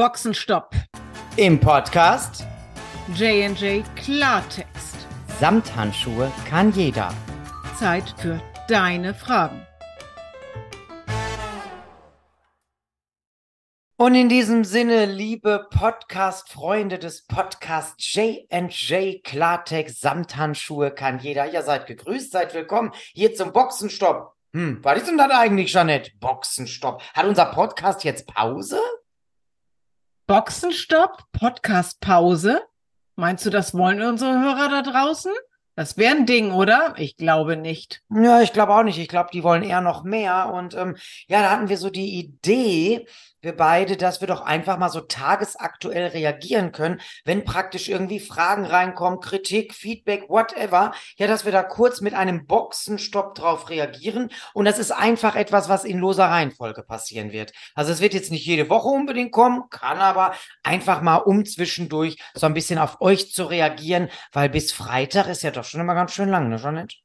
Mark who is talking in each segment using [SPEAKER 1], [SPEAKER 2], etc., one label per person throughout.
[SPEAKER 1] Boxenstopp.
[SPEAKER 2] Im Podcast
[SPEAKER 1] J&J Klartext.
[SPEAKER 2] Samthandschuhe kann jeder.
[SPEAKER 1] Zeit für deine Fragen.
[SPEAKER 2] Und in diesem Sinne, liebe Podcast-Freunde des Podcasts J&J Klartext Samthandschuhe kann jeder. Ihr seid gegrüßt, seid willkommen hier zum Boxenstopp. Hm, was ist denn das eigentlich, Jeanette? Boxenstopp. Hat unser Podcast jetzt Pause?
[SPEAKER 1] Boxenstopp, Podcast-Pause. Meinst du, das wollen unsere Hörer da draußen? Das wäre ein Ding, oder? Ich glaube nicht.
[SPEAKER 2] Ja, ich glaube auch nicht. Ich glaube, die wollen eher noch mehr. Und ähm, ja, da hatten wir so die Idee, wir beide, dass wir doch einfach mal so tagesaktuell reagieren können, wenn praktisch irgendwie Fragen reinkommen, Kritik, Feedback, whatever, ja, dass wir da kurz mit einem Boxenstopp drauf reagieren. Und das ist einfach etwas, was in loser Reihenfolge passieren wird. Also es wird jetzt nicht jede Woche unbedingt kommen, kann aber einfach mal um zwischendurch so ein bisschen auf euch zu reagieren, weil bis Freitag ist ja doch schon immer ganz schön lang, ne, Jeanette?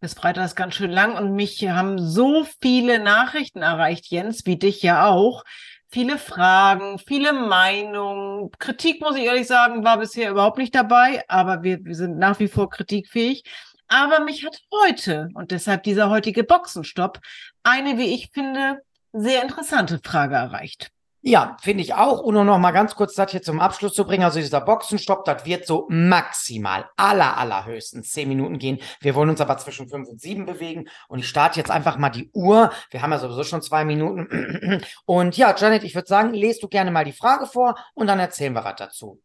[SPEAKER 1] Bis Freitag ist ganz schön lang und mich haben so viele Nachrichten erreicht, Jens, wie dich ja auch. Viele Fragen, viele Meinungen. Kritik, muss ich ehrlich sagen, war bisher überhaupt nicht dabei, aber wir, wir sind nach wie vor kritikfähig. Aber mich hat heute, und deshalb dieser heutige Boxenstopp, eine, wie ich finde, sehr interessante Frage erreicht.
[SPEAKER 2] Ja, finde ich auch. Und um noch mal ganz kurz das hier zum Abschluss zu bringen, also dieser Boxenstopp, das wird so maximal, aller, allerhöchstens zehn Minuten gehen. Wir wollen uns aber zwischen fünf und sieben bewegen. Und ich starte jetzt einfach mal die Uhr. Wir haben ja sowieso schon zwei Minuten. Und ja, Janet, ich würde sagen, lest du gerne mal die Frage vor und dann erzählen wir was dazu.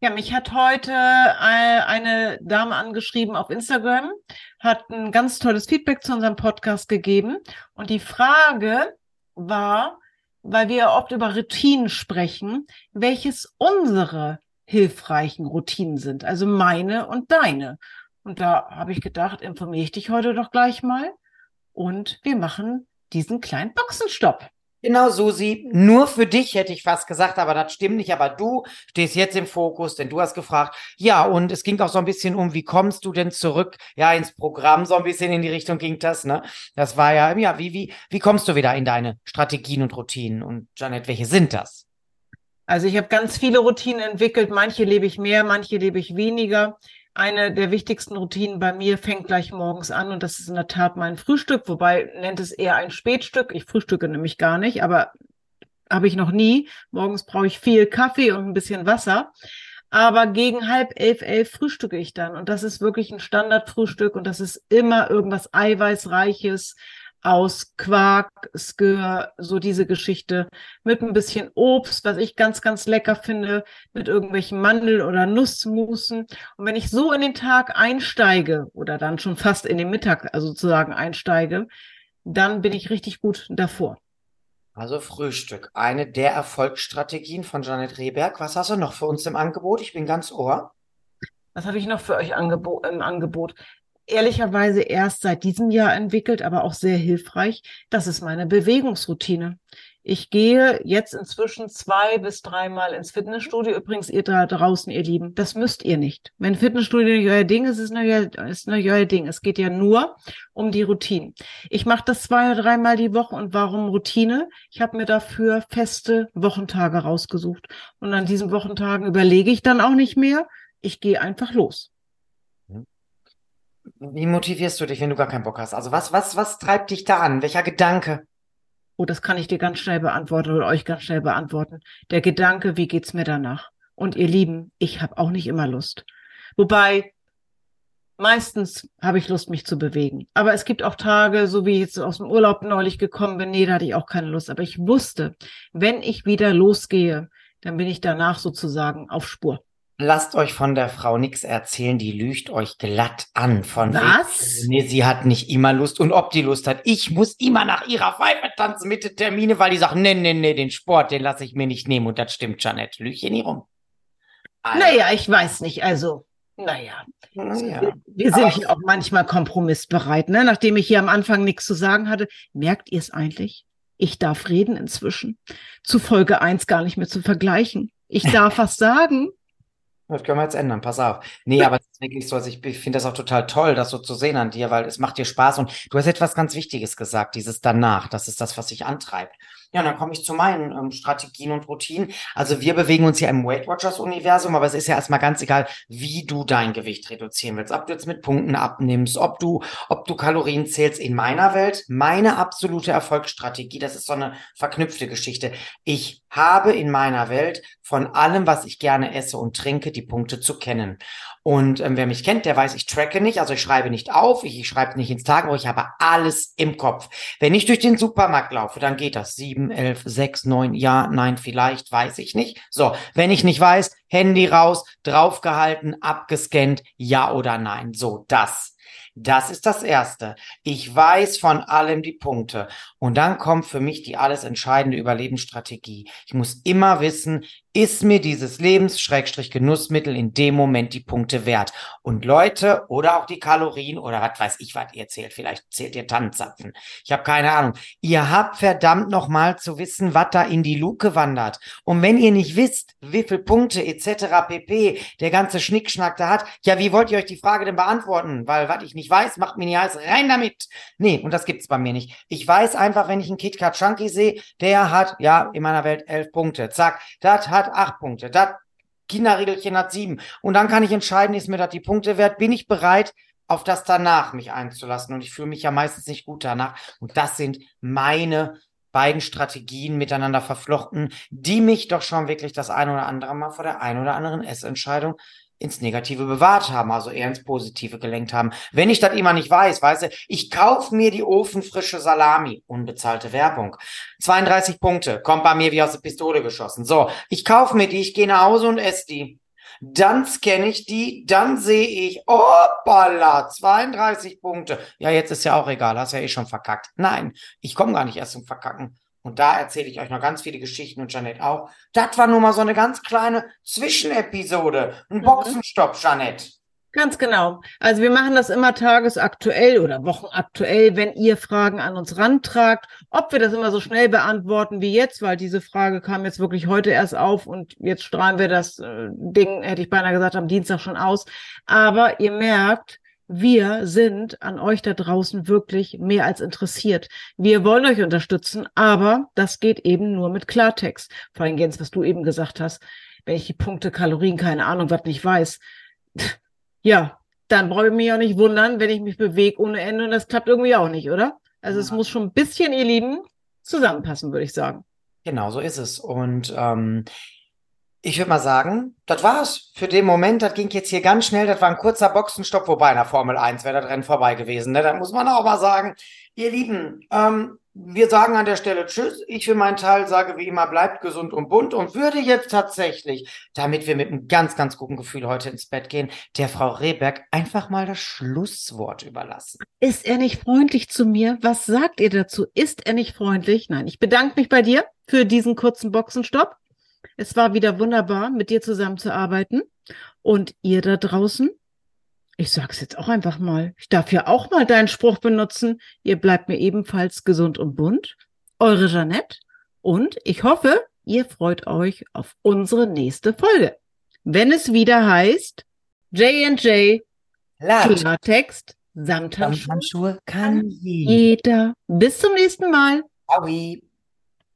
[SPEAKER 1] Ja, mich hat heute eine Dame angeschrieben auf Instagram, hat ein ganz tolles Feedback zu unserem Podcast gegeben. Und die Frage war, weil wir oft über Routinen sprechen, welches unsere hilfreichen Routinen sind, also meine und deine. Und da habe ich gedacht, informiere ich dich heute doch gleich mal und wir machen diesen kleinen Boxenstopp.
[SPEAKER 2] Genau, Susi. Nur für dich hätte ich fast gesagt, aber das stimmt nicht. Aber du stehst jetzt im Fokus, denn du hast gefragt. Ja, und es ging auch so ein bisschen um, wie kommst du denn zurück? Ja, ins Programm, so ein bisschen in die Richtung ging das, ne? Das war ja, ja, wie, wie, wie kommst du wieder in deine Strategien und Routinen? Und Janet, welche sind das?
[SPEAKER 1] Also ich habe ganz viele Routinen entwickelt. Manche lebe ich mehr, manche lebe ich weniger eine der wichtigsten Routinen bei mir fängt gleich morgens an und das ist in der Tat mein Frühstück, wobei nennt es eher ein Spätstück. Ich frühstücke nämlich gar nicht, aber habe ich noch nie. Morgens brauche ich viel Kaffee und ein bisschen Wasser. Aber gegen halb elf, elf frühstücke ich dann. Und das ist wirklich ein Standardfrühstück und das ist immer irgendwas Eiweißreiches, aus Quark, Skür, so diese Geschichte mit ein bisschen Obst, was ich ganz, ganz lecker finde, mit irgendwelchen Mandel- oder Nussmusen. Und wenn ich so in den Tag einsteige oder dann schon fast in den Mittag also sozusagen einsteige, dann bin ich richtig gut davor.
[SPEAKER 2] Also Frühstück, eine der Erfolgsstrategien von Janet Rehberg. Was hast du noch für uns im Angebot? Ich bin ganz ohr.
[SPEAKER 1] Was habe ich noch für euch im Angebot? Ehrlicherweise erst seit diesem Jahr entwickelt, aber auch sehr hilfreich. Das ist meine Bewegungsroutine. Ich gehe jetzt inzwischen zwei bis dreimal ins Fitnessstudio. Übrigens, ihr da draußen, ihr Lieben, das müsst ihr nicht. Wenn Fitnessstudio nicht euer Ding ist, ist nicht euer, ist nicht euer Ding. Es geht ja nur um die Routine. Ich mache das zwei oder dreimal die Woche. Und warum Routine? Ich habe mir dafür feste Wochentage rausgesucht. Und an diesen Wochentagen überlege ich dann auch nicht mehr. Ich gehe einfach los.
[SPEAKER 2] Wie motivierst du dich, wenn du gar keinen Bock hast? Also was, was, was treibt dich da an? Welcher Gedanke?
[SPEAKER 1] Oh, das kann ich dir ganz schnell beantworten oder euch ganz schnell beantworten. Der Gedanke, wie geht's mir danach? Und ihr Lieben, ich habe auch nicht immer Lust. Wobei, meistens habe ich Lust, mich zu bewegen. Aber es gibt auch Tage, so wie ich jetzt aus dem Urlaub neulich gekommen bin, nee, da hatte ich auch keine Lust. Aber ich wusste, wenn ich wieder losgehe, dann bin ich danach sozusagen auf Spur.
[SPEAKER 2] Lasst euch von der Frau nichts erzählen, die lügt euch glatt an. Von
[SPEAKER 1] Was?
[SPEAKER 2] Wegen, nee, sie hat nicht immer Lust. Und ob die Lust hat, ich muss immer nach ihrer Pfeife tanzen mit den Termine, weil die sagt, nee, nee, nee, den Sport, den lasse ich mir nicht nehmen. Und das stimmt, Janet. Lüg hier nie rum.
[SPEAKER 1] Also. Naja, ich weiß nicht. Also, naja. naja. Wir, wir sind hier auch manchmal kompromissbereit. Ne? Nachdem ich hier am Anfang nichts zu sagen hatte, merkt ihr es eigentlich? Ich darf reden inzwischen. Zu Folge eins gar nicht mehr zu vergleichen. Ich darf was sagen.
[SPEAKER 2] Das können wir jetzt ändern, pass auf. Nee, aber es ist wirklich so, also ich, ich finde das auch total toll, das so zu sehen an dir, weil es macht dir Spaß und du hast etwas ganz Wichtiges gesagt, dieses danach, das ist das, was sich antreibt. Ja, dann komme ich zu meinen ähm, Strategien und Routinen. Also wir bewegen uns ja im Weight Watchers Universum, aber es ist ja erstmal ganz egal, wie du dein Gewicht reduzieren willst. Ob du jetzt mit Punkten abnimmst, ob du, ob du Kalorien zählst. In meiner Welt, meine absolute Erfolgsstrategie, das ist so eine verknüpfte Geschichte. Ich habe in meiner Welt von allem, was ich gerne esse und trinke, die Punkte zu kennen. Und ähm, wer mich kennt, der weiß, ich tracke nicht, also ich schreibe nicht auf, ich, ich schreibe nicht ins Tagebuch, ich habe alles im Kopf. Wenn ich durch den Supermarkt laufe, dann geht das. Sieben, elf, sechs, neun, ja, nein, vielleicht, weiß ich nicht. So, wenn ich nicht weiß, Handy raus, draufgehalten, abgescannt, ja oder nein. So, das. Das ist das Erste. Ich weiß von allem die Punkte. Und dann kommt für mich die alles entscheidende Überlebensstrategie. Ich muss immer wissen, ist mir dieses Lebens-Genussmittel in dem Moment die Punkte wert? Und Leute oder auch die Kalorien oder was weiß ich, was ihr zählt. Vielleicht zählt ihr Tannenzapfen. Ich habe keine Ahnung. Ihr habt verdammt nochmal zu wissen, was da in die Luke wandert. Und wenn ihr nicht wisst, wie viel Punkte etc. pp. der ganze Schnickschnack da hat, ja, wie wollt ihr euch die Frage denn beantworten? Weil was ich nicht weiß, macht mir nicht heiß. Rein damit! Nee, und das gibt's bei mir nicht. Ich weiß einfach, wenn ich einen KitKat Chunky sehe, der hat, ja, in meiner Welt elf Punkte. Zack, das hat hat acht Punkte, das Kinderregelchen hat sieben. Und dann kann ich entscheiden, ist mir das die Punkte wert, bin ich bereit, auf das danach mich einzulassen. Und ich fühle mich ja meistens nicht gut danach. Und das sind meine beiden Strategien miteinander verflochten, die mich doch schon wirklich das ein oder andere Mal vor der ein oder anderen Essentscheidung ins Negative bewahrt haben, also eher ins Positive gelenkt haben. Wenn ich das immer nicht weiß, weißt du, ich kaufe mir die ofenfrische Salami, unbezahlte Werbung. 32 Punkte, kommt bei mir wie aus der Pistole geschossen. So, ich kaufe mir die, ich gehe nach Hause und esse die. Dann scanne ich die, dann sehe ich, hoppala, 32 Punkte. Ja, jetzt ist ja auch egal, hast ja eh schon verkackt. Nein, ich komme gar nicht erst zum Verkacken. Und da erzähle ich euch noch ganz viele Geschichten und Janet auch. Das war nur mal so eine ganz kleine Zwischenepisode. Ein mhm. Boxenstopp, Janet.
[SPEAKER 1] Ganz genau. Also wir machen das immer tagesaktuell oder wochenaktuell, wenn ihr Fragen an uns rantragt. Ob wir das immer so schnell beantworten wie jetzt, weil diese Frage kam jetzt wirklich heute erst auf und jetzt strahlen wir das äh, Ding, hätte ich beinahe gesagt, am Dienstag schon aus. Aber ihr merkt, wir sind an euch da draußen wirklich mehr als interessiert. Wir wollen euch unterstützen, aber das geht eben nur mit Klartext. Vor allem, Jens, was du eben gesagt hast, wenn ich die Punkte Kalorien, keine Ahnung, was nicht weiß, ja, dann brauche ich mich auch nicht wundern, wenn ich mich bewege ohne Ende und das klappt irgendwie auch nicht, oder? Also ja. es muss schon ein bisschen, ihr Lieben, zusammenpassen, würde ich sagen.
[SPEAKER 2] Genau, so ist es. Und ähm, ich würde mal sagen, das war's für den Moment. Das ging jetzt hier ganz schnell. Das war ein kurzer Boxenstopp, wobei in der Formel 1 wäre das Rennen vorbei gewesen. Ne? Da muss man auch mal sagen. Ihr Lieben, ähm, wir sagen an der Stelle Tschüss. Ich für meinen Teil sage wie immer, bleibt gesund und bunt und würde jetzt tatsächlich, damit wir mit einem ganz, ganz guten Gefühl heute ins Bett gehen, der Frau Rehberg einfach mal das Schlusswort überlassen.
[SPEAKER 1] Ist er nicht freundlich zu mir? Was sagt ihr dazu? Ist er nicht freundlich? Nein, ich bedanke mich bei dir für diesen kurzen Boxenstopp. Es war wieder wunderbar, mit dir zusammenzuarbeiten. Und ihr da draußen, ich sag's jetzt auch einfach mal, ich darf ja auch mal deinen Spruch benutzen. Ihr bleibt mir ebenfalls gesund und bunt. Eure Jeanette. Und ich hoffe, ihr freut euch auf unsere nächste Folge. Wenn es wieder heißt J&J Klartext Samthandschuhe
[SPEAKER 2] kann
[SPEAKER 1] jeder. Bis zum nächsten Mal.
[SPEAKER 2] Aui.